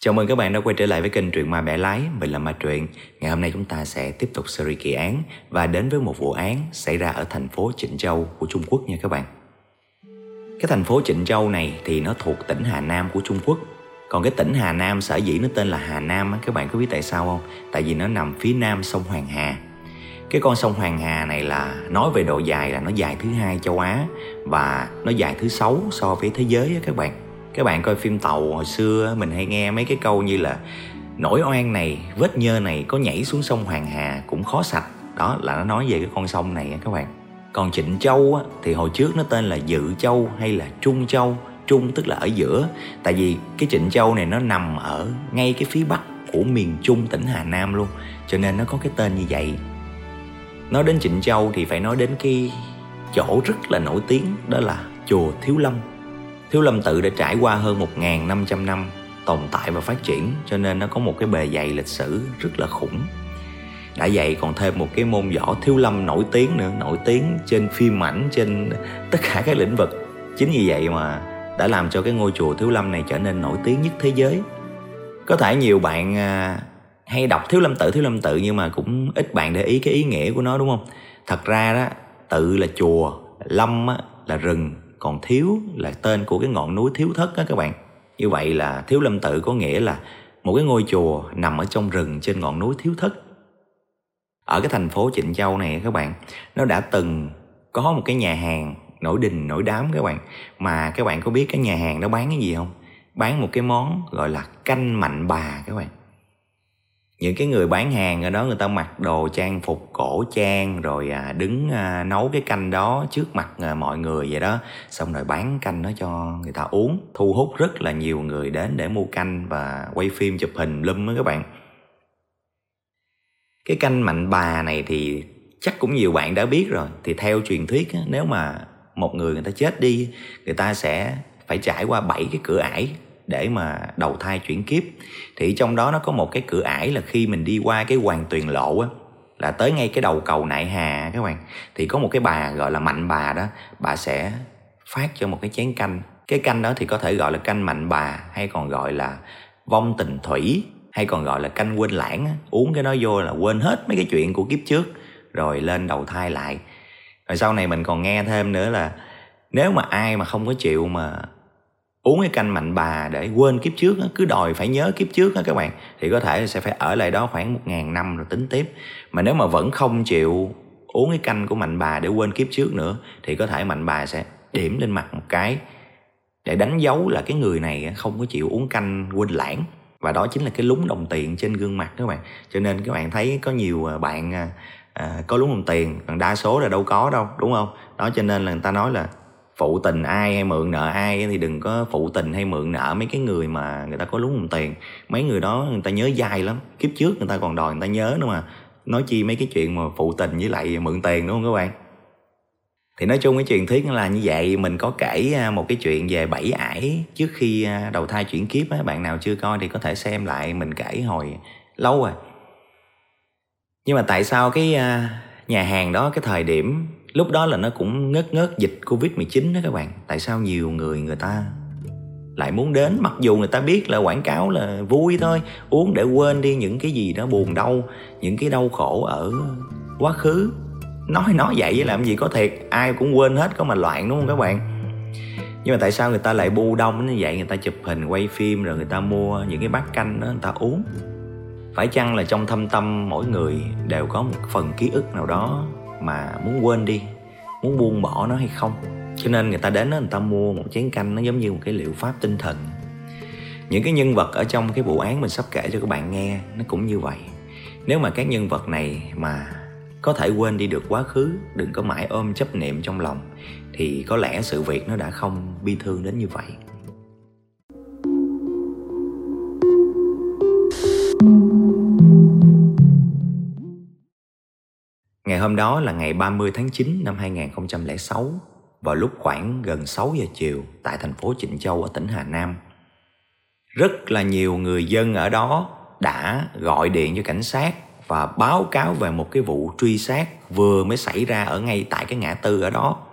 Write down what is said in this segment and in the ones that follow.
Chào mừng các bạn đã quay trở lại với kênh Truyện Ma Bẻ Lái, mình là Ma Truyện. Ngày hôm nay chúng ta sẽ tiếp tục series kỳ án và đến với một vụ án xảy ra ở thành phố Trịnh Châu của Trung Quốc nha các bạn. Cái thành phố Trịnh Châu này thì nó thuộc tỉnh Hà Nam của Trung Quốc. Còn cái tỉnh Hà Nam sở dĩ nó tên là Hà Nam á, các bạn có biết tại sao không? Tại vì nó nằm phía nam sông Hoàng Hà. Cái con sông Hoàng Hà này là nói về độ dài là nó dài thứ hai châu Á và nó dài thứ sáu so với thế giới á các bạn các bạn coi phim tàu hồi xưa mình hay nghe mấy cái câu như là nỗi oan này vết nhơ này có nhảy xuống sông hoàng hà cũng khó sạch. Đó là nó nói về cái con sông này các bạn. Còn trịnh châu á, thì hồi trước nó tên là dự châu hay là trung châu. Trung tức là ở giữa. Tại vì cái trịnh châu này nó nằm ở ngay cái phía bắc của miền trung tỉnh hà nam luôn cho nên nó có cái tên như vậy. Nói đến trịnh châu thì phải nói đến cái chỗ rất là nổi tiếng đó là chùa thiếu lâm. Thiếu Lâm Tự đã trải qua hơn 1.500 năm tồn tại và phát triển cho nên nó có một cái bề dày lịch sử rất là khủng. Đã vậy còn thêm một cái môn võ Thiếu Lâm nổi tiếng nữa, nổi tiếng trên phim ảnh, trên tất cả các lĩnh vực. Chính vì vậy mà đã làm cho cái ngôi chùa Thiếu Lâm này trở nên nổi tiếng nhất thế giới. Có thể nhiều bạn à, hay đọc Thiếu Lâm Tự, Thiếu Lâm Tự nhưng mà cũng ít bạn để ý cái ý nghĩa của nó đúng không? Thật ra đó, tự là chùa, lâm là rừng, còn thiếu là tên của cái ngọn núi thiếu thất đó các bạn. Như vậy là thiếu lâm tự có nghĩa là một cái ngôi chùa nằm ở trong rừng trên ngọn núi thiếu thất. Ở cái thành phố trịnh châu này các bạn, nó đã từng có một cái nhà hàng nổi đình, nổi đám các bạn. Mà các bạn có biết cái nhà hàng đó bán cái gì không? Bán một cái món gọi là canh mạnh bà các bạn những cái người bán hàng ở đó người ta mặc đồ trang phục cổ trang rồi à, đứng à, nấu cái canh đó trước mặt à, mọi người vậy đó. Xong rồi bán canh đó cho người ta uống. Thu hút rất là nhiều người đến để mua canh và quay phim chụp hình lum á các bạn. Cái canh mạnh bà này thì chắc cũng nhiều bạn đã biết rồi. Thì theo truyền thuyết á, nếu mà một người người ta chết đi người ta sẽ phải trải qua bảy cái cửa ải để mà đầu thai chuyển kiếp. Thì trong đó nó có một cái cửa ải là khi mình đi qua cái hoàng tuyền lộ á, là tới ngay cái đầu cầu nại hà các bạn. Thì có một cái bà gọi là mạnh bà đó, bà sẽ phát cho một cái chén canh. Cái canh đó thì có thể gọi là canh mạnh bà, hay còn gọi là vong tình thủy, hay còn gọi là canh quên lãng uống cái đó vô là quên hết mấy cái chuyện của kiếp trước, rồi lên đầu thai lại. Rồi sau này mình còn nghe thêm nữa là nếu mà ai mà không có chịu mà uống cái canh mạnh bà để quên kiếp trước cứ đòi phải nhớ kiếp trước đó các bạn thì có thể sẽ phải ở lại đó khoảng một ngàn năm rồi tính tiếp. Mà nếu mà vẫn không chịu uống cái canh của mạnh bà để quên kiếp trước nữa thì có thể mạnh bà sẽ điểm lên mặt một cái để đánh dấu là cái người này không có chịu uống canh quên lãng. Và đó chính là cái lúng đồng tiền trên gương mặt các bạn. Cho nên các bạn thấy có nhiều à, bạn à, à, có lúng đồng tiền còn đa số là đâu có đâu đúng không? Đó cho nên là người ta nói là phụ tình ai hay mượn nợ ai thì đừng có phụ tình hay mượn nợ mấy cái người mà người ta có lúng đồng tiền. Mấy người đó người ta nhớ dai lắm. Kiếp trước người ta còn đòi người ta nhớ nữa mà. Nói chi mấy cái chuyện mà phụ tình với lại mượn tiền đúng không các bạn? Thì nói chung cái truyền thuyết là như vậy. Mình có kể à, một cái chuyện về bảy ải trước khi à, đầu thai chuyển kiếp á. Bạn nào chưa coi thì có thể xem lại. Mình kể hồi lâu rồi. Nhưng mà tại sao cái à, nhà hàng đó, cái thời điểm lúc đó là nó cũng ngớt ngớt dịch covid 19 đó các bạn. Tại sao nhiều người người ta lại muốn đến? Mặc dù người ta biết là quảng cáo là vui thôi, uống để quên đi những cái gì đó buồn đau, những cái đau khổ ở quá khứ. Nói nói vậy với làm gì có thiệt, ai cũng quên hết, có mà loạn đúng không các bạn? Nhưng mà tại sao người ta lại bu đông như vậy? Người ta chụp hình, quay phim, rồi người ta mua những cái bát canh đó người ta uống. Phải chăng là trong thâm tâm mỗi người đều có một phần ký ức nào đó mà muốn quên đi, muốn buông bỏ nó hay không. Cho nên người ta đến đó người ta mua một chén canh, nó giống như một cái liệu pháp tinh thần. Những cái nhân vật ở trong cái vụ án mình sắp kể cho các bạn nghe, nó cũng như vậy. Nếu mà các nhân vật này mà có thể quên đi được quá khứ, đừng có mãi ôm chấp niệm trong lòng, thì có lẽ sự việc nó đã không bi thương đến như vậy. Ngày hôm đó là ngày 30 tháng 9 năm 2006 vào lúc khoảng gần 6 giờ chiều tại thành phố Trịnh Châu ở tỉnh Hà Nam. Rất là nhiều người dân ở đó đã gọi điện cho cảnh sát và báo cáo về một cái vụ truy sát vừa mới xảy ra ở ngay tại cái ngã tư ở đó.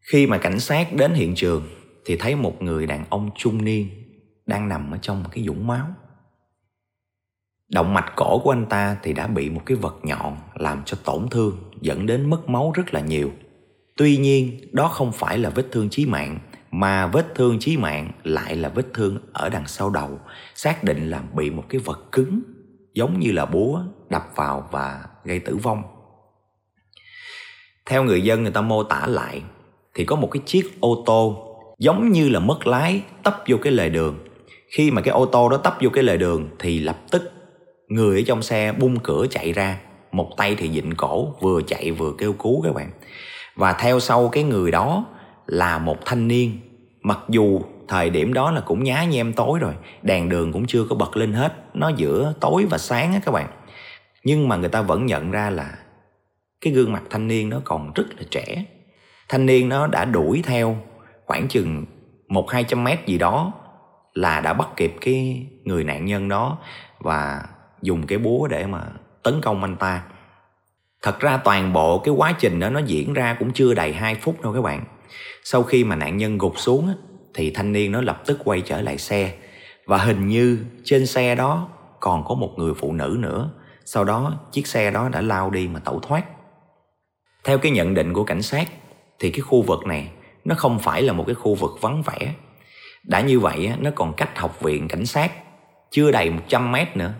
Khi mà cảnh sát đến hiện trường thì thấy một người đàn ông trung niên đang nằm ở trong một cái vũng máu động mạch cổ của anh ta thì đã bị một cái vật nhọn làm cho tổn thương, dẫn đến mất máu rất là nhiều. Tuy nhiên, đó không phải là vết thương chí mạng, mà vết thương chí mạng lại là vết thương ở đằng sau đầu, xác định là bị một cái vật cứng, giống như là búa, đập vào và gây tử vong. Theo người dân, người ta mô tả lại, thì có một cái chiếc ô tô giống như là mất lái, tấp vô cái lề đường. Khi mà cái ô tô đó tấp vô cái lề đường thì lập tức người ở trong xe bung cửa chạy ra, một tay thì dịnh cổ, vừa chạy vừa kêu cứu các bạn. Và theo sau cái người đó là một thanh niên. Mặc dù thời điểm đó là cũng nhá nhem tối rồi, đèn đường cũng chưa có bật lên hết, nó giữa tối và sáng á các bạn. Nhưng mà người ta vẫn nhận ra là cái gương mặt thanh niên nó còn rất là trẻ. Thanh niên nó đã đuổi theo khoảng chừng một hai trăm mét gì đó là đã bắt kịp cái người nạn nhân đó. Và dùng cái búa để mà tấn công anh ta. Thật ra toàn bộ cái quá trình đó nó diễn ra cũng chưa đầy 2 phút đâu các bạn. Sau khi mà nạn nhân gục xuống thì thanh niên nó lập tức quay trở lại xe. Và hình như trên xe đó còn có một người phụ nữ nữa. Sau đó chiếc xe đó đã lao đi mà tẩu thoát. Theo cái nhận định của cảnh sát, thì cái khu vực này nó không phải là một cái khu vực vắng vẻ. Đã như vậy nó còn cách học viện cảnh sát chưa đầy 100 mét nữa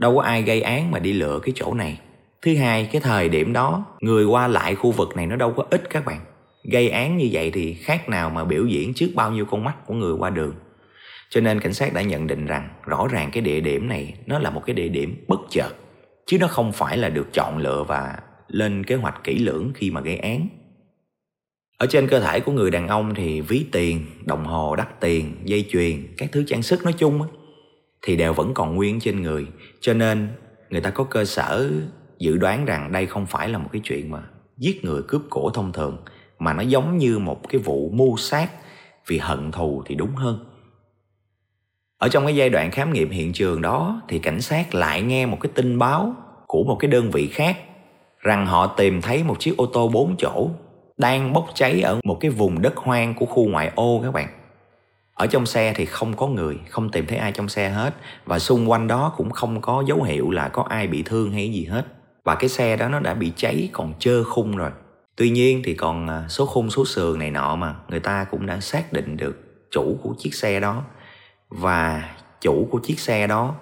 đâu có ai gây án mà đi lựa cái chỗ này. Thứ hai, cái thời điểm đó, người qua lại khu vực này nó đâu có ít các bạn. Gây án như vậy thì khác nào mà biểu diễn trước bao nhiêu con mắt của người qua đường. Cho nên cảnh sát đã nhận định rằng rõ ràng cái địa điểm này nó là một cái địa điểm bất chợt, chứ nó không phải là được chọn lựa và lên kế hoạch kỹ lưỡng khi mà gây án. Ở trên cơ thể của người đàn ông thì ví tiền, đồng hồ đắt tiền, dây chuyền, các thứ trang sức nói chung thì đều vẫn còn nguyên trên người cho nên người ta có cơ sở dự đoán rằng đây không phải là một cái chuyện mà giết người cướp cổ thông thường, mà nó giống như một cái vụ mưu sát. Vì hận thù thì đúng hơn. Ở trong cái giai đoạn khám nghiệm hiện trường đó thì cảnh sát lại nghe một cái tin báo của một cái đơn vị khác rằng họ tìm thấy một chiếc ô tô 4 chỗ đang bốc cháy ở một cái vùng đất hoang của khu ngoại ô các bạn ở trong xe thì không có người, không tìm thấy ai trong xe hết. Và xung quanh đó cũng không có dấu hiệu là có ai bị thương hay gì hết. Và cái xe đó nó đã bị cháy, còn trơ khung rồi. Tuy nhiên thì còn à, số khung, số sườn này nọ mà người ta cũng đã xác định được chủ của chiếc xe đó. Và chủ của chiếc xe đó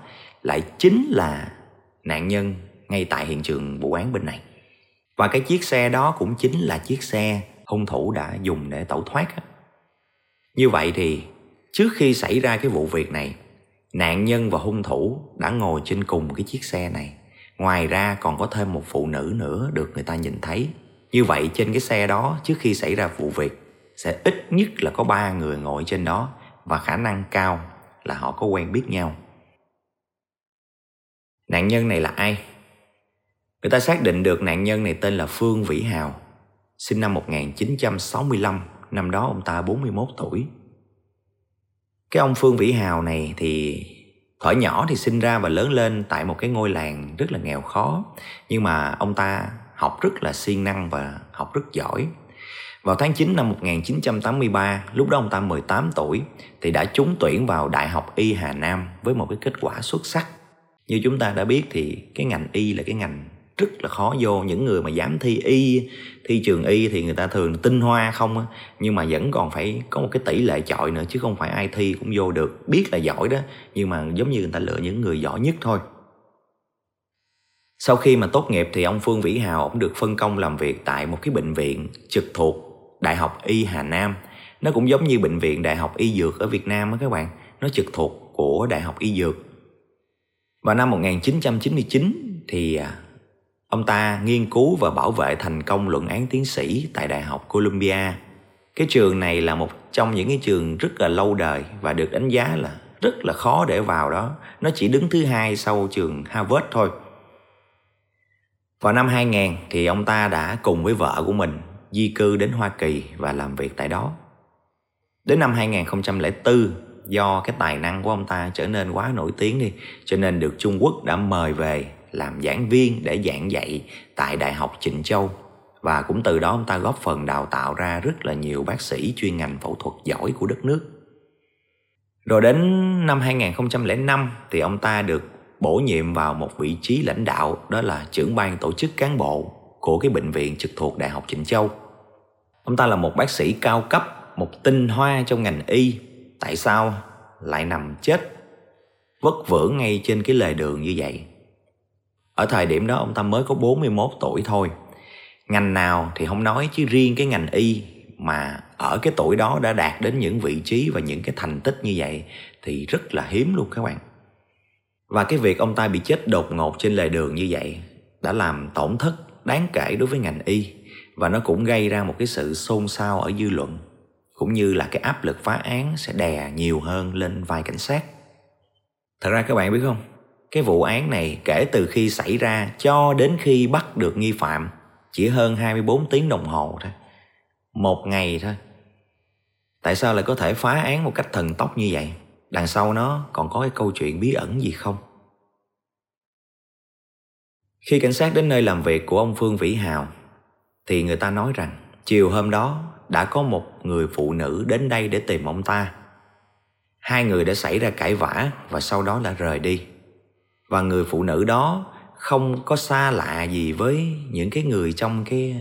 lại chính là nạn nhân ngay tại hiện trường vụ án bên này. Và cái chiếc xe đó cũng chính là chiếc xe hung thủ đã dùng để tẩu thoát như vậy thì trước khi xảy ra cái vụ việc này, nạn nhân và hung thủ đã ngồi trên cùng cái chiếc xe này. Ngoài ra còn có thêm một phụ nữ nữa được người ta nhìn thấy. Như vậy trên cái xe đó, trước khi xảy ra vụ việc, sẽ ít nhất là có ba người ngồi trên đó và khả năng cao là họ có quen biết nhau. Nạn nhân này là ai? Người ta xác định được nạn nhân này tên là Phương Vĩ Hào, sinh năm 1965 năm đó ông ta 41 tuổi cái ông Phương Vĩ Hào này thì Thở nhỏ thì sinh ra và lớn lên tại một cái ngôi làng rất là nghèo khó. Nhưng mà ông ta học rất là siêng năng và học rất giỏi. Vào tháng 9 năm 1983, lúc đó ông ta 18 tuổi Thì đã trúng tuyển vào Đại học Y Hà Nam với một cái kết quả xuất sắc. Như chúng ta đã biết thì cái ngành Y là cái ngành rất là khó vô. Những người mà dám thi y thi trường y thì người ta thường tinh hoa không á, nhưng mà vẫn còn phải có một cái tỷ lệ chọi nữa, chứ không phải ai thi cũng vô được. Biết là giỏi đó, nhưng mà giống như người ta lựa những người giỏi nhất thôi. Sau khi mà tốt nghiệp thì ông Phương Vĩ Hào ông được phân công làm việc tại một cái bệnh viện trực thuộc Đại học Y Hà Nam. Nó cũng giống như bệnh viện Đại học Y Dược ở Việt Nam á các bạn, nó trực thuộc của Đại học Y Dược. Vào năm 1999 thì à, Ông ta nghiên cứu và bảo vệ thành công luận án tiến sĩ tại Đại học Columbia. Cái trường này là một trong những cái trường rất là lâu đời và được đánh giá là rất là khó để vào đó. Nó chỉ đứng thứ hai sau trường Harvard thôi. Vào năm 2000 thì ông ta đã cùng với vợ của mình di cư đến Hoa Kỳ và làm việc tại đó. Đến năm 2004 do cái tài năng của ông ta trở nên quá nổi tiếng đi, cho nên được Trung Quốc đã mời về làm giảng viên để giảng dạy tại Đại học Trịnh Châu và cũng từ đó ông ta góp phần đào tạo ra rất là nhiều bác sĩ chuyên ngành phẫu thuật giỏi của đất nước. Rồi đến năm 2005 thì ông ta được bổ nhiệm vào một vị trí lãnh đạo đó là trưởng ban tổ chức cán bộ của cái bệnh viện trực thuộc Đại học Trịnh Châu. Ông ta là một bác sĩ cao cấp, một tinh hoa trong ngành y. Tại sao lại nằm chết vất vưởng ngay trên cái lề đường như vậy? Ở thời điểm đó ông ta mới có 41 tuổi thôi. Ngành nào thì không nói chứ riêng cái ngành y mà ở cái tuổi đó đã đạt đến những vị trí và những cái thành tích như vậy thì rất là hiếm luôn các bạn. Và cái việc ông ta bị chết đột ngột trên lề đường như vậy đã làm tổn thất đáng kể đối với ngành y và nó cũng gây ra một cái sự xôn xao ở dư luận cũng như là cái áp lực phá án sẽ đè nhiều hơn lên vai cảnh sát. Thật ra các bạn biết không, cái vụ án này kể từ khi xảy ra cho đến khi bắt được nghi phạm, chỉ hơn 24 tiếng đồng hồ thôi. Một ngày thôi. Tại sao lại có thể phá án một cách thần tốc như vậy? Đằng sau nó còn có cái câu chuyện bí ẩn gì không? Khi cảnh sát đến nơi làm việc của ông Phương Vĩ Hào, thì người ta nói rằng chiều hôm đó đã có một người phụ nữ đến đây để tìm ông ta. Hai người đã xảy ra cãi vã và sau đó là rời đi. Và người phụ nữ đó không có xa lạ gì với những cái người trong cái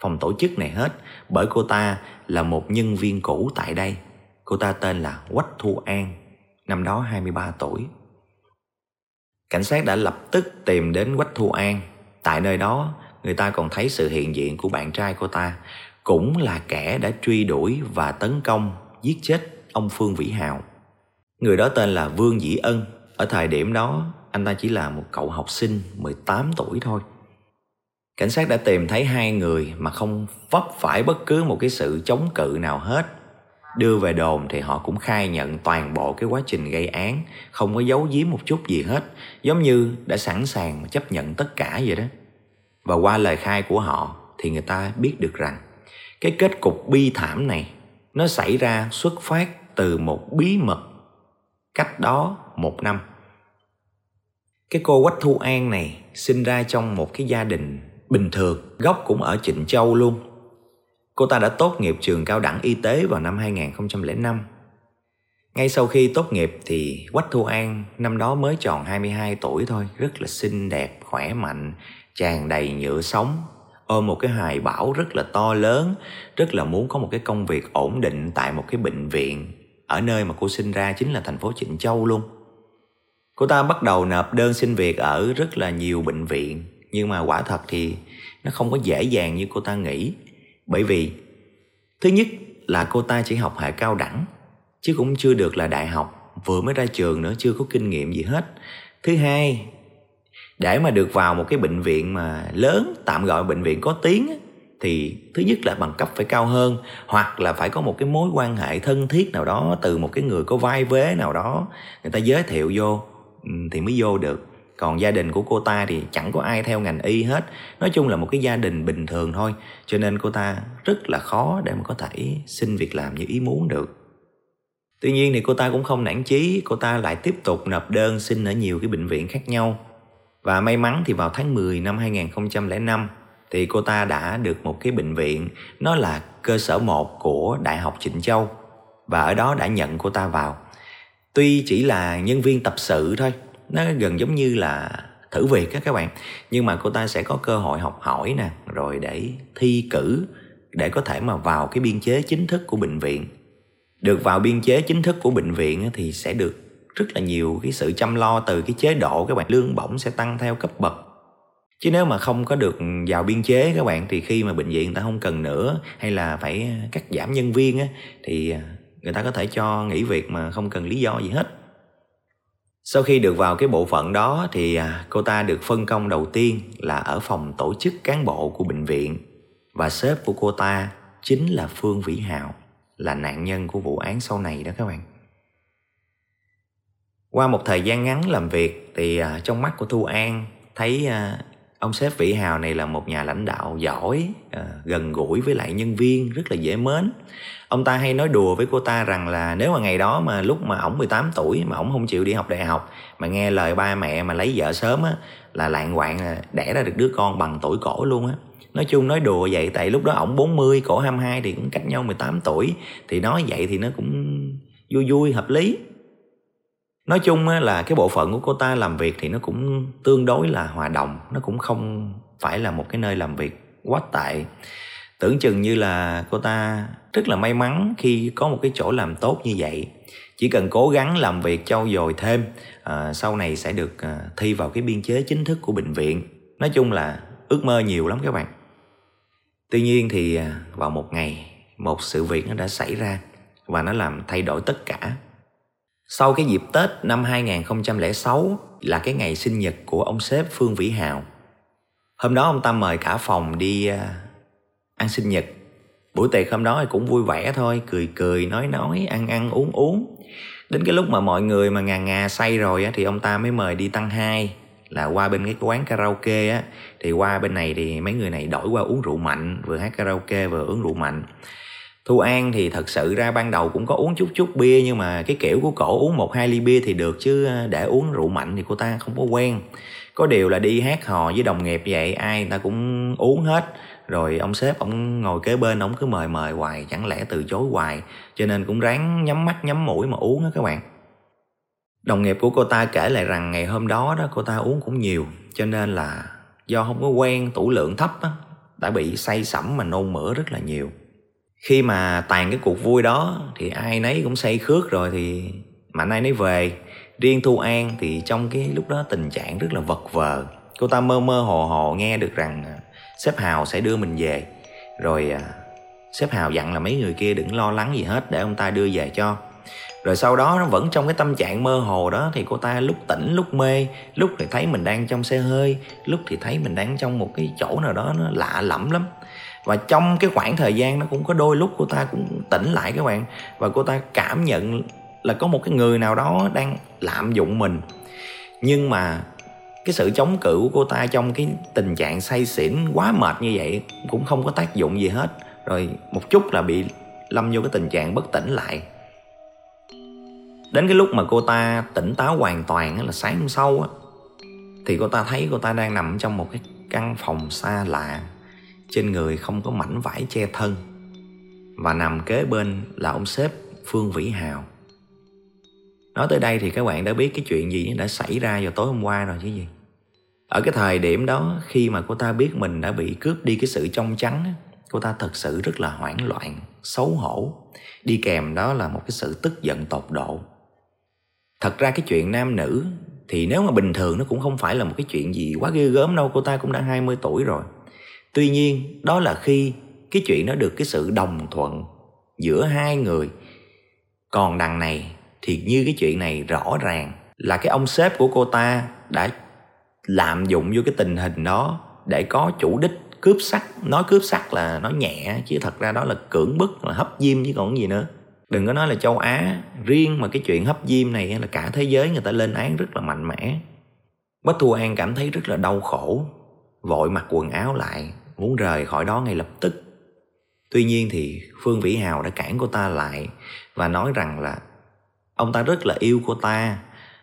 phòng tổ chức này hết bởi cô ta là một nhân viên cũ tại đây. Cô ta tên là Quách Thu An, năm đó 23 tuổi. Cảnh sát đã lập tức tìm đến Quách Thu An. Tại nơi đó, người ta còn thấy sự hiện diện của bạn trai cô ta, cũng là kẻ đã truy đuổi và tấn công, giết chết ông Phương Vĩ Hào. Người đó tên là Vương Dĩ Ân. Ở thời điểm đó, anh ta chỉ là một cậu học sinh 18 tuổi thôi. Cảnh sát đã tìm thấy hai người mà không vấp phải bất cứ một cái sự chống cự nào hết. Đưa về đồn thì họ cũng khai nhận toàn bộ cái quá trình gây án, Không có giấu giếm một chút gì hết, Giống như đã sẵn sàng chấp nhận tất cả vậy đó. Và qua lời khai của họ thì người ta biết được rằng, Cái kết cục bi thảm này, Nó xảy ra xuất phát từ một bí mật Cách đó một năm. Cái cô Quách Thu An này sinh ra trong một cái gia đình bình thường Gốc cũng ở Trịnh Châu luôn Cô ta đã tốt nghiệp trường cao đẳng y tế vào năm 2005. Ngay sau khi tốt nghiệp thì Quách Thu An năm đó mới tròn 22 tuổi thôi, rất là xinh đẹp, khỏe mạnh, tràn đầy nhựa sống, ôm một cái hài bảo rất là to lớn, rất là muốn có một cái công việc ổn định tại một cái bệnh viện ở nơi mà cô sinh ra chính là thành phố Trịnh Châu luôn. Cô ta bắt đầu nộp đơn xin việc ở rất là nhiều bệnh viện, nhưng mà quả thật thì nó không có dễ dàng như cô ta nghĩ. Bởi vì thứ nhất là cô ta chỉ học hệ cao đẳng chứ cũng chưa được là đại học vừa mới ra trường nữa chưa có kinh nghiệm gì hết. Thứ hai để mà được vào một cái bệnh viện mà lớn tạm gọi bệnh viện có tiếng thì thứ nhất là bằng cấp phải cao hơn hoặc là phải có một cái mối quan hệ thân thiết nào đó từ một cái người có vai vế nào đó người ta giới thiệu vô. Ừ, thì mới vô được. Còn gia đình của cô ta thì chẳng có ai theo ngành y hết. Nói chung là một cái gia đình bình thường thôi. Cho nên cô ta rất là khó để mà có thể xin việc làm như ý muốn được. Tuy nhiên thì cô ta cũng không nản chí. Cô ta lại tiếp tục nộp đơn xin ở nhiều cái bệnh viện khác nhau. Và may mắn thì vào tháng 10 năm 2005 thì cô ta đã được một cái bệnh viện. Nó là cơ sở 1 của Đại học Trịnh Châu. Và ở đó đã nhận cô ta vào. Tuy chỉ là nhân viên tập sự thôi, nó gần giống như là thử việc á các bạn. Nhưng mà cô ta sẽ có cơ hội học hỏi nè, rồi để thi cử, để có thể mà vào cái biên chế chính thức của bệnh viện. Được vào biên chế chính thức của bệnh viện thì sẽ được rất là nhiều cái sự chăm lo từ cái chế độ các bạn. Lương bổng sẽ tăng theo cấp bậc. Chứ nếu mà không có được vào biên chế các bạn, thì khi mà bệnh viện ta không cần nữa, hay là phải cắt giảm nhân viên á, thì à, người ta có thể cho nghỉ việc mà không cần lý do gì hết sau khi được vào cái bộ phận đó thì à, cô ta được phân công đầu tiên là ở phòng tổ chức cán bộ của bệnh viện và sếp của cô ta chính là Phương Vĩ Hào, là nạn nhân của vụ án sau này đó các bạn. Qua một thời gian ngắn làm việc thì à, trong mắt của Thu An thấy à, ông sếp Vĩ Hào này là một nhà lãnh đạo giỏi, ờ, gần gũi với lại nhân viên, rất là dễ mến. Ông ta hay nói đùa với cô ta rằng là nếu mà ngày đó mà lúc mà ổng 18 tuổi mà ổng không chịu đi học đại học mà nghe lời ba mẹ mà lấy vợ sớm á là lạng quạng đẻ ra được đứa con bằng tuổi cổ luôn á. Nói chung nói đùa vậy tại lúc đó ổng 40 cổ 22 thì cũng cách nhau 18 tuổi thì nói vậy thì nó cũng vui vui hợp lý nói chung là cái bộ phận của cô ta làm việc thì nó cũng tương đối là hòa đồng nó cũng không phải là một cái nơi làm việc quá tệ. Tưởng chừng như là cô ta rất là may mắn khi có một cái chỗ làm tốt như vậy. Chỉ cần cố gắng làm việc trau dồi thêm à, sau này sẽ được à, thi vào cái biên chế chính thức của bệnh viện. Nói chung là ước mơ nhiều lắm các bạn. Tuy nhiên thì à, vào một ngày một sự việc nó đã xảy ra và nó làm thay đổi tất cả sau cái dịp Tết năm 2006 là cái ngày sinh nhật của ông sếp Phương Vĩ Hào. Hôm đó ông ta mời cả phòng đi à, ăn sinh nhật. Buổi tiệc hôm đó thì cũng vui vẻ thôi, cười cười, nói nói, ăn ăn uống uống. Đến cái lúc mà mọi người mà ngà ngà say rồi á, thì ông ta mới mời đi tăng hai là qua bên cái quán karaoke á thì qua bên này thì mấy người này đổi qua uống rượu mạnh vừa hát karaoke vừa uống rượu mạnh Thu An thì thật sự ra ban đầu cũng có uống chút chút bia, nhưng mà cái kiểu của cổ uống một hai ly bia thì được chứ ờ, để uống rượu mạnh thì cô ta không có quen. Có điều là đi hát hò với đồng nghiệp vậy, ai người ta cũng uống hết. Rồi ông sếp, ông ngồi kế bên, ông cứ mời mời hoài, chẳng lẽ từ chối hoài. Cho nên cũng ráng nhắm mắt, nhắm mũi mà uống á các bạn. Đồng nghiệp của cô ta kể lại rằng ngày hôm đó đó, cô ta uống cũng nhiều. Cho nên là do không có quen, tủ lượng thấp á, đã bị say sẩm mà nôn mửa rất là nhiều khi mà tàn cái cuộc vui đó, thì ai nấy cũng say khước rồi thì mạnh ai nấy về. Riêng thu an thì trong cái lúc đó tình trạng rất là vật vờ. Cô ta mơ mơ hồ hồ nghe được rằng à, sếp hào sẽ đưa mình về. Rồi à, sếp hào dặn là mấy người kia đừng lo lắng gì hết, để ông ta đưa về cho. Rồi sau đó nó vẫn trong cái tâm trạng mơ hồ đó, thì cô ta lúc tỉnh, lúc mê, lúc thì thấy mình đang trong xe hơi, lúc thì thấy mình đang trong một cái chỗ nào đó nó lạ lẫm lắm và trong cái khoảng thời gian nó cũng có đôi lúc cô ta cũng tỉnh lại các bạn. Và cô ta cảm nhận là có một cái người nào đó đang lạm dụng mình. Nhưng mà cái sự chống cự của cô ta trong cái tình trạng say xỉn, quá mệt như vậy cũng không có tác dụng gì hết. Rồi một chút là bị lâm vô cái tình trạng bất tỉnh lại. Đến cái lúc mà cô ta tỉnh táo hoàn toàn là sáng hôm sau á, thì cô ta thấy cô ta đang nằm trong một cái căn phòng xa lạ trên người không có mảnh vải che thân và nằm kế bên là ông sếp Phương Vĩ Hào. Nói tới đây thì các bạn đã biết cái chuyện gì đã xảy ra vào tối hôm qua rồi chứ gì. Ở cái thời điểm đó khi mà cô ta biết mình đã bị cướp đi cái sự trong trắng cô ta thật sự rất là hoảng loạn, xấu hổ. Đi kèm đó là một cái sự tức giận tột độ. Thật ra cái chuyện nam nữ thì nếu mà bình thường nó cũng không phải là một cái chuyện gì quá ghê gớm đâu, cô ta cũng đã 20 tuổi rồi tuy nhiên, đó là khi cái chuyện nó được cái sự đồng thuận giữa hai người. Còn đằng này thì như cái chuyện này rõ ràng là cái ông sếp của cô ta đã lạm dụng vô cái tình hình đó để có chủ đích cướp sắc nói cướp sắc là nó nhẹ, chứ thật ra đó là cưỡng bức, là hấp diêm chứ còn gì nữa. Đừng có nói là châu á riêng mà cái chuyện hấp diêm này là cả thế giới người ta lên án rất là mạnh mẽ. Bách Thu An cảm thấy rất là đau khổ, Vội mặc quần áo lại muốn rời khỏi đó ngay lập tức. Tuy nhiên thì phương vĩ hào đã cản cô ta lại và nói rằng là, ông ta rất là yêu cô ta.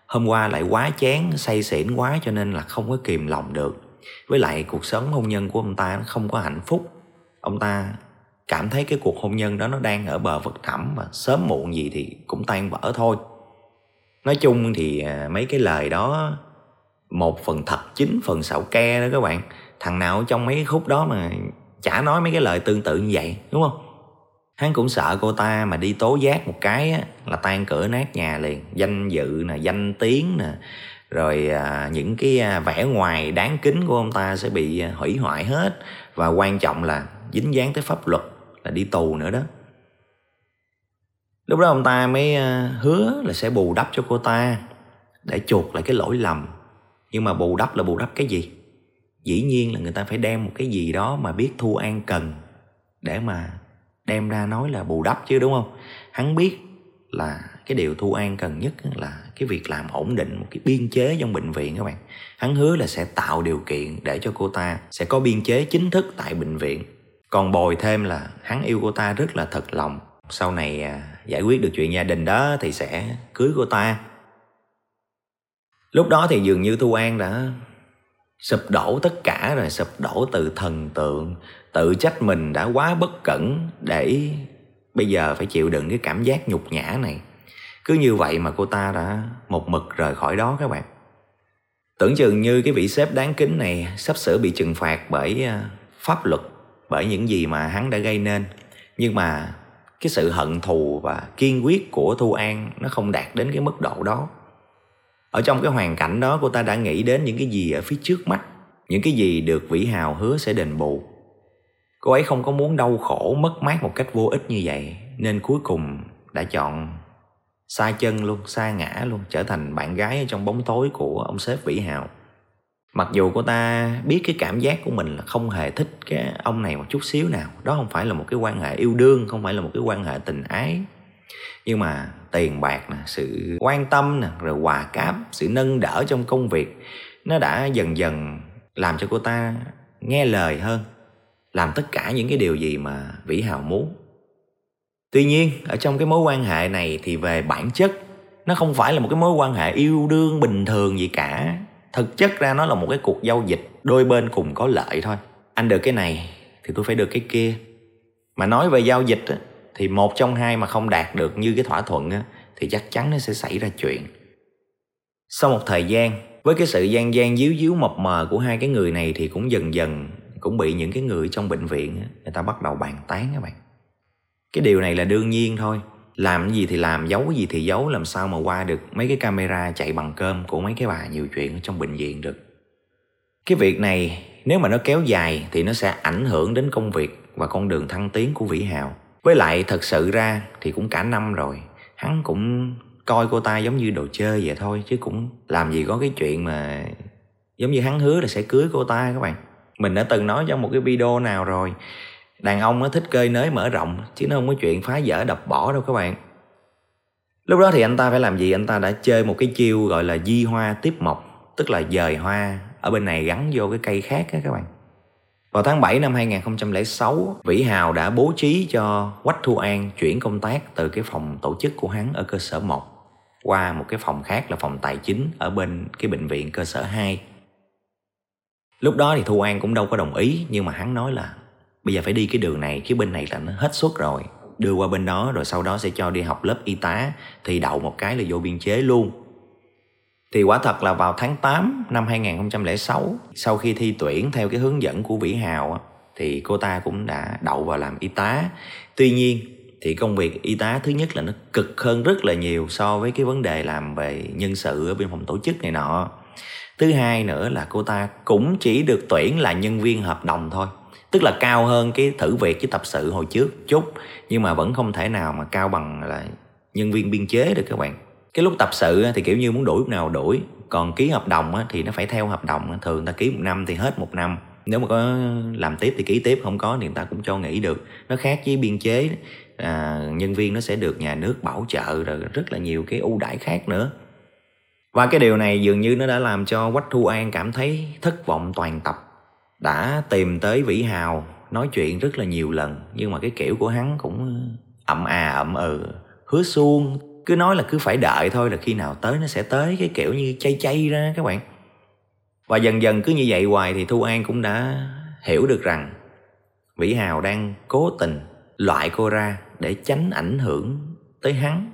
Hôm qua lại quá chán, say xỉn quá cho nên là không có kìm lòng được. Với lại cuộc sống hôn nhân của ông ta không có hạnh phúc. Ông ta cảm thấy cái cuộc hôn nhân đó nó đang ở bờ vực thẳm và sớm muộn gì thì cũng tan vỡ thôi. Nói chung thì à, mấy cái lời đó, một phần thật, chín phần xạo ke đó các bạn thằng nào trong mấy cái khúc đó mà chả nói mấy cái lời tương tự như vậy đúng không? Hắn cũng sợ cô ta mà đi tố giác một cái á, là tan cửa nát nhà liền. Danh dự nè danh tiếng nè rồi à, những cái à, vẻ ngoài đáng kính của ông ta sẽ bị à, hủy hoại hết. Và quan trọng là dính dáng tới pháp luật là đi tù nữa đó. Lúc đó ông ta mới à, hứa là sẽ bù đắp cho cô ta để chuộc lại cái lỗi lầm. Nhưng mà bù đắp là bù đắp cái gì? Dĩ nhiên là người ta phải đem một cái gì đó mà biết thu an cần để mà đem ra nói là bù đắp chứ, đúng không? Hắn biết là cái điều thu an cần nhất là cái việc làm ổn định một cái biên chế trong bệnh viện các bạn. Hắn hứa là sẽ tạo điều kiện để cho cô ta sẽ có biên chế chính thức tại bệnh viện. Còn bồi thêm là hắn yêu cô ta rất là thật lòng. Sau này à, giải quyết được chuyện gia đình đó thì sẽ cưới cô ta. Lúc đó thì dường như thu an đã sụp đổ tất cả rồi, sụp đổ từ thần tượng. Tự trách mình đã quá bất cẩn để bây giờ phải chịu đựng cái cảm giác nhục nhã này. Cứ như vậy mà cô ta đã một mực rời khỏi đó các bạn. Tưởng chừng như cái vị sếp đáng kính này sắp sửa bị trừng phạt bởi ờ, pháp luật, bởi những gì mà hắn đã gây nên. Nhưng mà cái sự hận thù và kiên quyết của thu an nó không đạt đến cái mức độ đó ở trong cái hoàn cảnh đó, cô ta đã nghĩ đến những cái gì ở phía trước mắt, những cái gì được vĩ hào hứa sẽ đền bù. Cô ấy không có muốn đau khổ, mất mát một cách vô ích như vậy, nên cuối cùng đã chọn xa chân luôn, xa ngã luôn, trở thành bạn gái ở trong bóng tối của ông sếp vĩ hào. Mặc dù cô ta biết cái cảm giác của mình là không hề thích cái ông này một chút xíu nào, đó không phải là một cái quan hệ yêu đương, không phải là một cái quan hệ tình ái nhưng mà tiền bạc nè sự quan tâm nè rồi quà cáp sự nâng đỡ trong công việc nó đã dần dần làm cho cô ta nghe lời hơn làm tất cả những cái điều gì mà vĩ hào muốn. Tuy nhiên ở trong cái mối quan hệ này thì về bản chất nó không phải là một cái mối quan hệ yêu đương bình thường gì cả. Thực chất ra nó là một cái cuộc giao dịch đôi bên cùng có lợi thôi. Anh được cái này thì tôi phải được cái kia. Mà nói về giao dịch á, thì một trong hai mà không đạt được như cái thỏa thuận á, thì chắc chắn nó sẽ xảy ra chuyện. Sau một thời gian với cái sự gian gian díu díu mập mờ của hai cái người này thì cũng dần dần cũng bị những cái người trong bệnh viện á, người ta bắt đầu bàn tán các bạn. Cái điều này là đương nhiên thôi. Làm gì thì làm giấu gì thì giấu làm sao mà qua được mấy cái camera chạy bằng cơm của mấy cái bà nhiều chuyện ở trong bệnh viện được. Cái việc này nếu mà nó kéo dài thì nó sẽ ảnh hưởng đến công việc và con đường thăng tiến của vĩ hào với lại thật sự ra thì cũng cả năm rồi, hắn cũng coi cô ta giống như đồ chơi vậy thôi, chứ cũng làm gì có cái chuyện mà giống như hắn hứa là sẽ cưới cô ta các bạn. Mình đã từng nói trong một cái video nào rồi, đàn ông nó thích cơi nới mở rộng, chứ nó không có chuyện phá vỡ đập bỏ đâu các bạn. Lúc đó thì anh ta phải làm gì? Anh ta đã chơi một cái chiêu gọi là di hoa tiếp mộc, tức là dời hoa ở bên này gắn vô cái cây khác á các bạn vào tháng 7 năm 2006, Vĩ Hào đã bố trí cho Quách Thu An chuyển công tác từ cái phòng tổ chức của hắn ở cơ sở 1 qua một cái phòng khác là phòng tài chính ở bên cái bệnh viện cơ sở 2. Lúc đó thì Thu An cũng đâu có đồng ý nhưng mà hắn nói là bây giờ phải đi cái đường này chứ bên này là nó hết suất rồi đưa qua bên đó rồi sau đó sẽ cho đi học lớp y tá thì đậu một cái là vô biên chế luôn thì quả thật là vào tháng 8 năm 2006 sau khi thi tuyển theo cái hướng dẫn của Vĩ Hào thì cô ta cũng đã đậu vào làm y tá. Tuy nhiên thì công việc y tá thứ nhất là nó cực hơn rất là nhiều so với cái vấn đề làm về nhân sự ở bên phòng tổ chức này nọ. Thứ hai nữa là cô ta cũng chỉ được tuyển là nhân viên hợp đồng thôi, tức là cao hơn cái thử việc với tập sự hồi trước chút, nhưng mà vẫn không thể nào mà cao bằng là nhân viên biên chế được các bạn cái lúc tập sự thì kiểu như muốn đuổi lúc nào đuổi còn ký hợp đồng thì nó phải theo hợp đồng thường ta ký một năm thì hết một năm. Nếu mà có làm tiếp thì ký tiếp không có thì người ta cũng cho nghỉ được. Nó khác với biên chế. À, nhân viên nó sẽ được nhà nước bảo trợ rồi rất là nhiều cái ưu đãi khác nữa. Và cái điều này dường như nó đã làm cho quách thu an cảm thấy thất vọng toàn tập. Đã tìm tới vĩ hào nói chuyện rất là nhiều lần nhưng mà cái kiểu của hắn cũng ờ, ậm à ậm ừ hứa suông cứ nói là cứ phải đợi thôi là khi nào tới nó sẽ tới, cái kiểu như chay chay ra các bạn. Và dần dần cứ như vậy hoài thì thu an cũng đã hiểu được rằng vĩ hào đang cố tình loại cô ra để tránh ảnh hưởng tới hắn.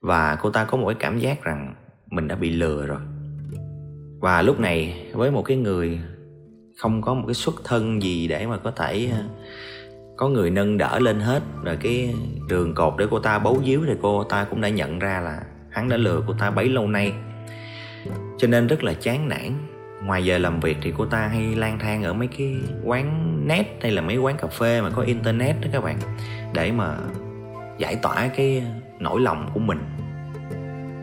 Và cô ta có một cái cảm giác rằng mình đã bị lừa rồi. Và lúc này với một cái người không có một cái xuất thân gì để mà có thể ờ, có người nâng đỡ lên hết, rồi cái đường cột để cô ta bấu víu thì cô ta cũng đã nhận ra là hắn đã lừa cô ta bấy lâu nay. Cho nên rất là chán nản. Ngoài giờ làm việc thì cô ta hay lang thang ở mấy cái quán net hay là mấy quán cà phê mà có internet đó các bạn, để mà giải tỏa cái nỗi lòng của mình.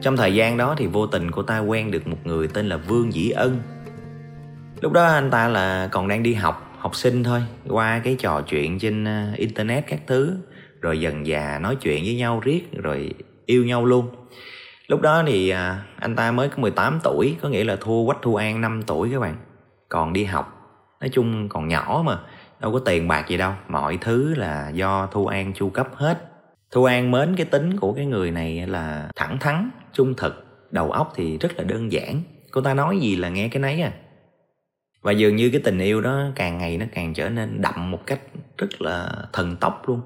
Trong thời gian đó thì vô tình cô ta quen được một người tên là vương dĩ ân. Lúc đó anh ta là còn đang đi học học sinh thôi, qua cái trò chuyện trên ờ, internet các thứ, rồi dần già nói chuyện với nhau riết, rồi yêu nhau luôn. Lúc đó thì à, anh ta mới có 18 tuổi, có nghĩa là thua quách thu an 5 tuổi các bạn. Còn đi học, nói chung còn nhỏ mà, đâu có tiền bạc gì đâu, mọi thứ là do thu an chu cấp hết. Thu an mến cái tính của cái người này là thẳng thắn, trung thực, đầu óc thì rất là đơn giản. Cô ta nói gì là nghe cái nấy à và dường như cái tình yêu đó càng ngày nó càng trở nên đậm một cách rất là thần tốc luôn.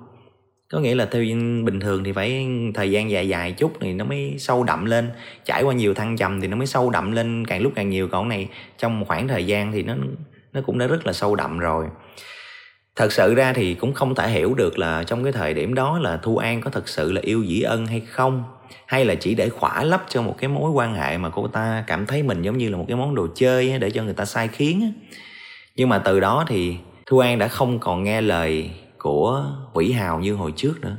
Có nghĩa là theo bình thường thì phải thời gian dài dài chút thì nó mới sâu đậm lên. Trải qua nhiều thăng trầm thì nó mới sâu đậm lên càng lúc càng nhiều. Còn này trong một khoảng thời gian thì nó nó cũng đã rất là sâu đậm rồi. Thật sự ra thì cũng không thể hiểu được là trong cái thời điểm đó là thu an có thật sự là yêu dĩ ân hay không hay là chỉ để khỏa lấp cho một cái mối quan hệ mà cô ta cảm thấy mình giống như là một cái món đồ chơi để cho người ta sai khiến nhưng mà từ đó thì thu an đã không còn nghe lời của vĩ hào như hồi trước nữa.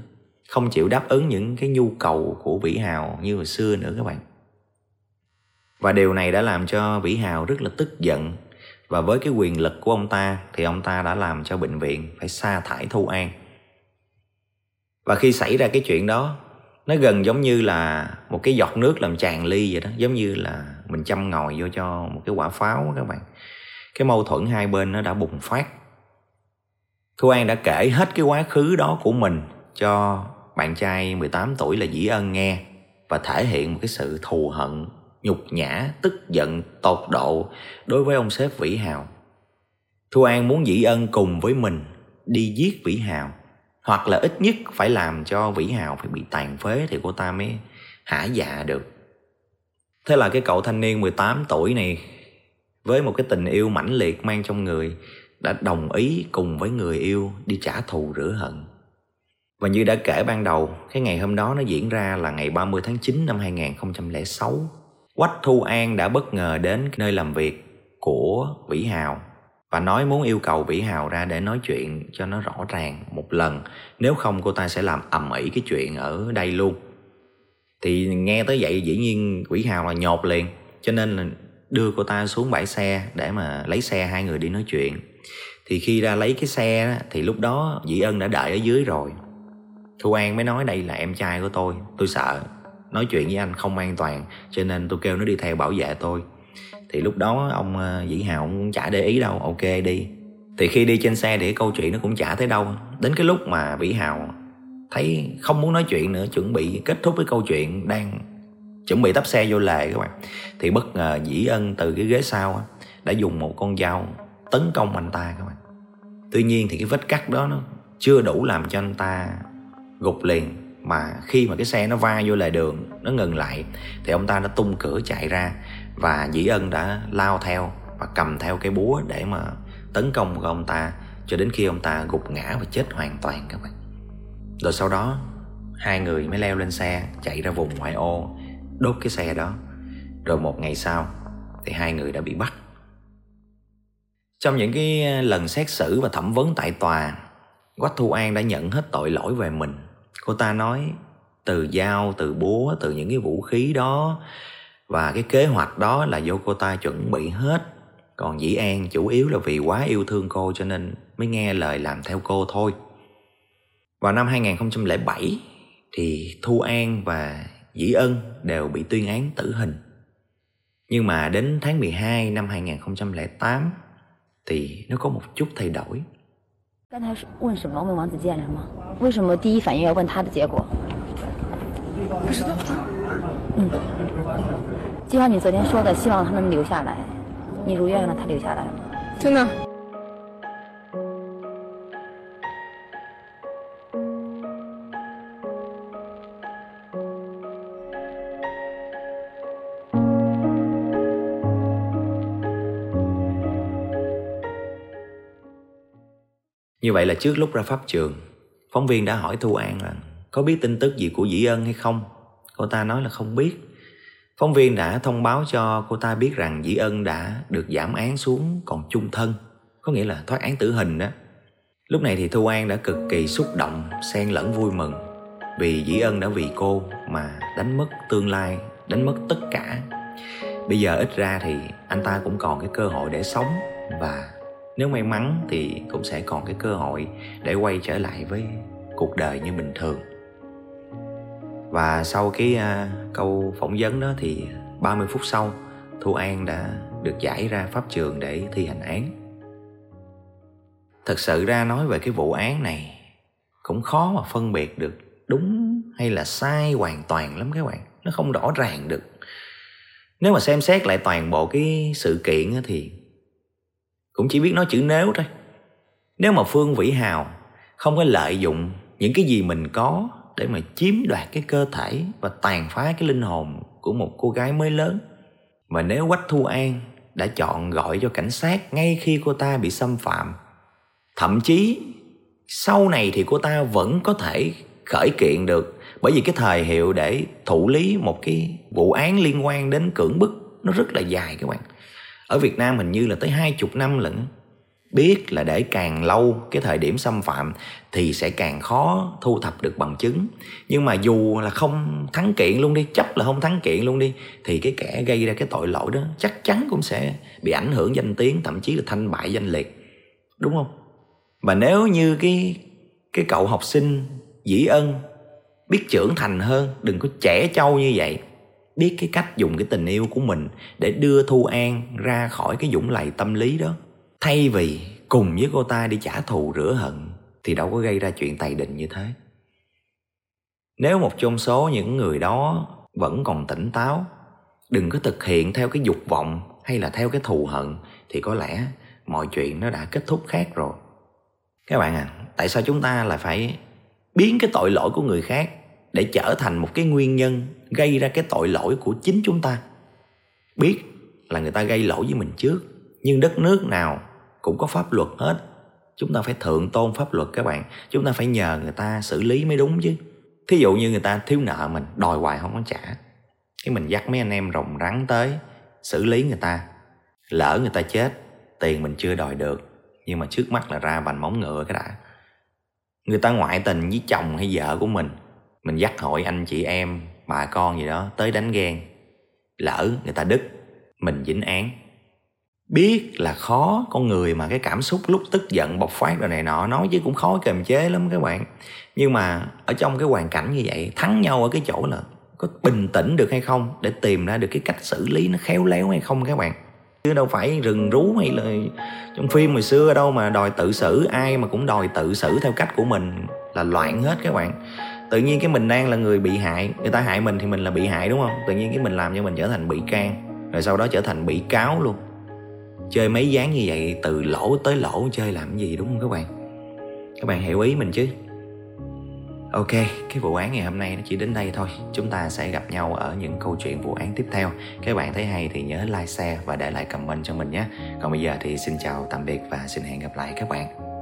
Không chịu đáp ứng những cái nhu cầu của vĩ hào như hồi xưa nữa các bạn. Và điều này đã làm cho vĩ hào rất là tức giận. Và với cái quyền lực của ông ta thì ông ta đã làm cho bệnh viện phải sa thải thu an. Và khi xảy ra cái chuyện đó nó gần giống như là một cái giọt nước làm tràn ly vậy đó giống như là mình châm ngòi vô cho một cái quả pháo các bạn. Cái mâu thuẫn hai bên nó đã bùng phát. Thu An đã kể hết cái quá khứ đó của mình cho bạn trai 18 tuổi là Dĩ Ân nghe và thể hiện một cái sự thù hận, nhục nhã, tức giận, tột độ đối với ông sếp Vĩ Hào. Thu An muốn Dĩ Ân cùng với mình đi giết Vĩ Hào hoặc là ít nhất phải làm cho Vĩ Hào phải bị tàn phế thì cô ta mới hả dạ được. Thế là cái cậu thanh niên 18 tuổi này với một cái tình yêu mãnh liệt mang trong người đã đồng ý cùng với người yêu đi trả thù rửa hận. Và như đã kể ban đầu, cái ngày hôm đó nó diễn ra là ngày 30 tháng 9 năm 2006. Quách Thu An đã bất ngờ đến nơi làm việc của Vĩ Hào và nói muốn yêu cầu Vĩ Hào ra để nói chuyện cho nó rõ ràng một lần. Nếu không, cô ta sẽ làm ầm ĩ cái chuyện ở đây luôn. Thì nghe tới vậy, dĩ nhiên Vĩ Hào là nhột liền. Cho nên là đưa cô ta xuống bãi xe để mà lấy xe hai người đi nói chuyện thì khi ra lấy cái xe thì lúc đó dĩ ân đã đợi ở dưới rồi thu an mới nói, đây là em trai của tôi tôi sợ nói chuyện với anh không an toàn, cho nên tôi kêu nó đi theo bảo vệ tôi thì lúc đó ông ờ, dĩ hào cũng chả để ý đâu. Ok đi. Thì khi đi trên xe thì câu chuyện nó cũng chả tới đâu. Đến cái lúc mà vĩ hào thấy không muốn nói chuyện nữa, chuẩn bị kết thúc cái câu chuyện đang chuẩn bị tấp xe vô lề các bạn, thì bất ngờ dĩ ân từ cái ghế sau đã dùng một con dao tấn công anh ta các bạn. Tuy nhiên thì cái vết cắt đó nó chưa đủ làm cho anh ta gục liền. Mà khi mà cái xe nó va vô lề đường, nó ngừng lại, thì ông ta đã tung cửa chạy ra và dĩ ân đã lao theo và cầm theo cái búa để mà tấn công vào ông ta cho đến khi ông ta gục ngã và chết hoàn toàn các bạn. Rồi sau đó hai người mới leo lên xe chạy ra vùng ngoại ô đốt cái xe đó. Rồi một ngày sau thì hai người đã bị bắt. Trong những cái lần xét xử và thẩm vấn tại tòa, Quách Thu An đã nhận hết tội lỗi về mình. Cô ta nói từ dao, từ búa, từ những cái vũ khí đó và cái kế hoạch đó là do cô ta chuẩn bị hết. Còn Dĩ An chủ yếu là vì quá yêu thương cô cho nên mới nghe lời làm theo cô thôi. Vào năm 2007 thì Thu An và Dĩ Ân đều bị tuyên án tử hình. Nhưng mà đến tháng 12 năm 2008thì nó có một chút thay đổi. 刚才问什么？问王子健了吗？为什么第一反应要问他的结果？不知道。嗯， 就像你昨天说的，希望他能留下来。你如愿了，他留下来了吗？真的。Như vậy là trước lúc ra pháp trường, phóng viên đã hỏi Thu An là có biết tin tức gì của Dĩ Ân hay không? Cô ta nói là không biết. Phóng viên đã thông báo cho cô ta biết rằng Dĩ Ân đã được giảm án xuống còn chung thân, có nghĩa là thoát án tử hình đó. Lúc này thì Thu An đã cực kỳ xúc động, xen lẫn vui mừng vì Dĩ Ân đã vì cô mà đánh mất tương lai, đánh mất tất cả. Bây giờ ít ra thì anh ta cũng còn cái cơ hội để sống và nếu may mắn thì cũng sẽ còn cái cơ hội để quay trở lại với cuộc đời như bình thường và sau cái uh, câu phỏng vấn đó thì 30 phút sau Thu An đã được giải ra pháp trường để thi hành án. Thật sự ra nói về cái vụ án này Cũng khó mà phân biệt được đúng hay là sai hoàn toàn lắm các bạn. Nó không rõ ràng được. Nếu mà xem xét lại toàn bộ cái sự kiện thì cũng chỉ biết nói chữ nếu thôi. Nếu mà phương vĩ hào không có lợi dụng những cái gì mình có để mà chiếm đoạt cái cơ thể và tàn phá cái linh hồn của một cô gái mới lớn. Và nếu quách thu an đã chọn gọi cho cảnh sát ngay khi cô ta bị xâm phạm, thậm chí sau này thì cô ta vẫn có thể khởi kiện được, bởi vì cái thời hiệu để thụ lý một cái vụ án liên quan đến cưỡng bức nó rất là dài các bạn. Ở Việt Nam hình như là tới hai chục năm lận biết là để càng lâu cái thời điểm xâm phạm thì sẽ càng khó thu thập được bằng chứng. Nhưng mà dù là không thắng kiện luôn đi, chấp là không thắng kiện luôn đi, thì cái kẻ gây ra cái tội lỗi đó chắc chắn cũng sẽ bị ảnh hưởng danh tiếng, thậm chí là thanh bại danh liệt. Đúng không? Mà nếu như cái cái cậu học sinh dĩ ân biết trưởng thành hơn, đừng có trẻ trâu như vậy, biết cái cách dùng cái tình yêu của mình để đưa thu an ra khỏi cái dũng lầy tâm lý đó thay vì cùng với cô ta đi trả thù rửa hận, thì đâu có gây ra chuyện tày đình như thế. Nếu một trong số những người đó vẫn còn tỉnh táo, đừng có thực hiện theo cái dục vọng hay là theo cái thù hận, thì có lẽ mọi chuyện nó đã kết thúc khác rồi. Các bạn à tại sao chúng ta lại phải biến cái tội lỗi của người khác để trở thành một cái nguyên nhân gây ra cái tội lỗi của chính chúng ta? Biết là người ta gây lỗi với mình trước nhưng đất nước nào cũng có pháp luật hết. Chúng ta phải thượng tôn pháp luật các bạn. Chúng ta phải nhờ người ta xử lý mới đúng chứ. Thí dụ như người ta thiếu nợ mình, đòi hoài không có trả. Cái mình dắt mấy anh em rồng rắn tới xử lý người ta. Lỡ người ta chết, tiền mình chưa đòi được. Nhưng mà trước mắt là ra vành móng ngựa cái đã. Người ta ngoại tình với chồng hay vợ của mình. Mình dắt hội anh chị em, bà con gì đó tới đánh ghen. Lỡ người ta đứt, mình dính án biết là khó, con người mà cái cảm xúc lúc tức giận, bộc phát rồi này nọ, nói chứ cũng khó kềm chế lắm các bạn. Nhưng mà ở trong cái hoàn cảnh như vậy, thắng nhau ở cái chỗ là có bình tĩnh được hay không để tìm ra được cái cách xử lý nó khéo léo hay không các bạn. Chứ đâu phải rừng rú hay là trong phim hồi xưa đâu mà đòi tự xử, ai mà cũng đòi tự xử theo cách của mình là loạn hết các bạn. Tự nhiên cái mình đang là người bị hại, người ta hại mình thì mình là bị hại, đúng không? Tự nhiên cái mình làm cho mình trở thành bị can, rồi sau đó trở thành bị cáo luôn chơi mấy dáng như vậy từ lỗ tới lỗ chơi làm gì đúng không các bạn? Các bạn hiểu ý mình chứ? Ok, cái vụ án ngày hôm nay nó chỉ đến đây thôi. Chúng ta sẽ gặp nhau ở những câu chuyện vụ án tiếp theo. Các bạn thấy hay thì nhớ like, share và để lại comment cho mình nhé. Còn bây giờ thì xin chào tạm biệt và xin hẹn gặp lại các bạn.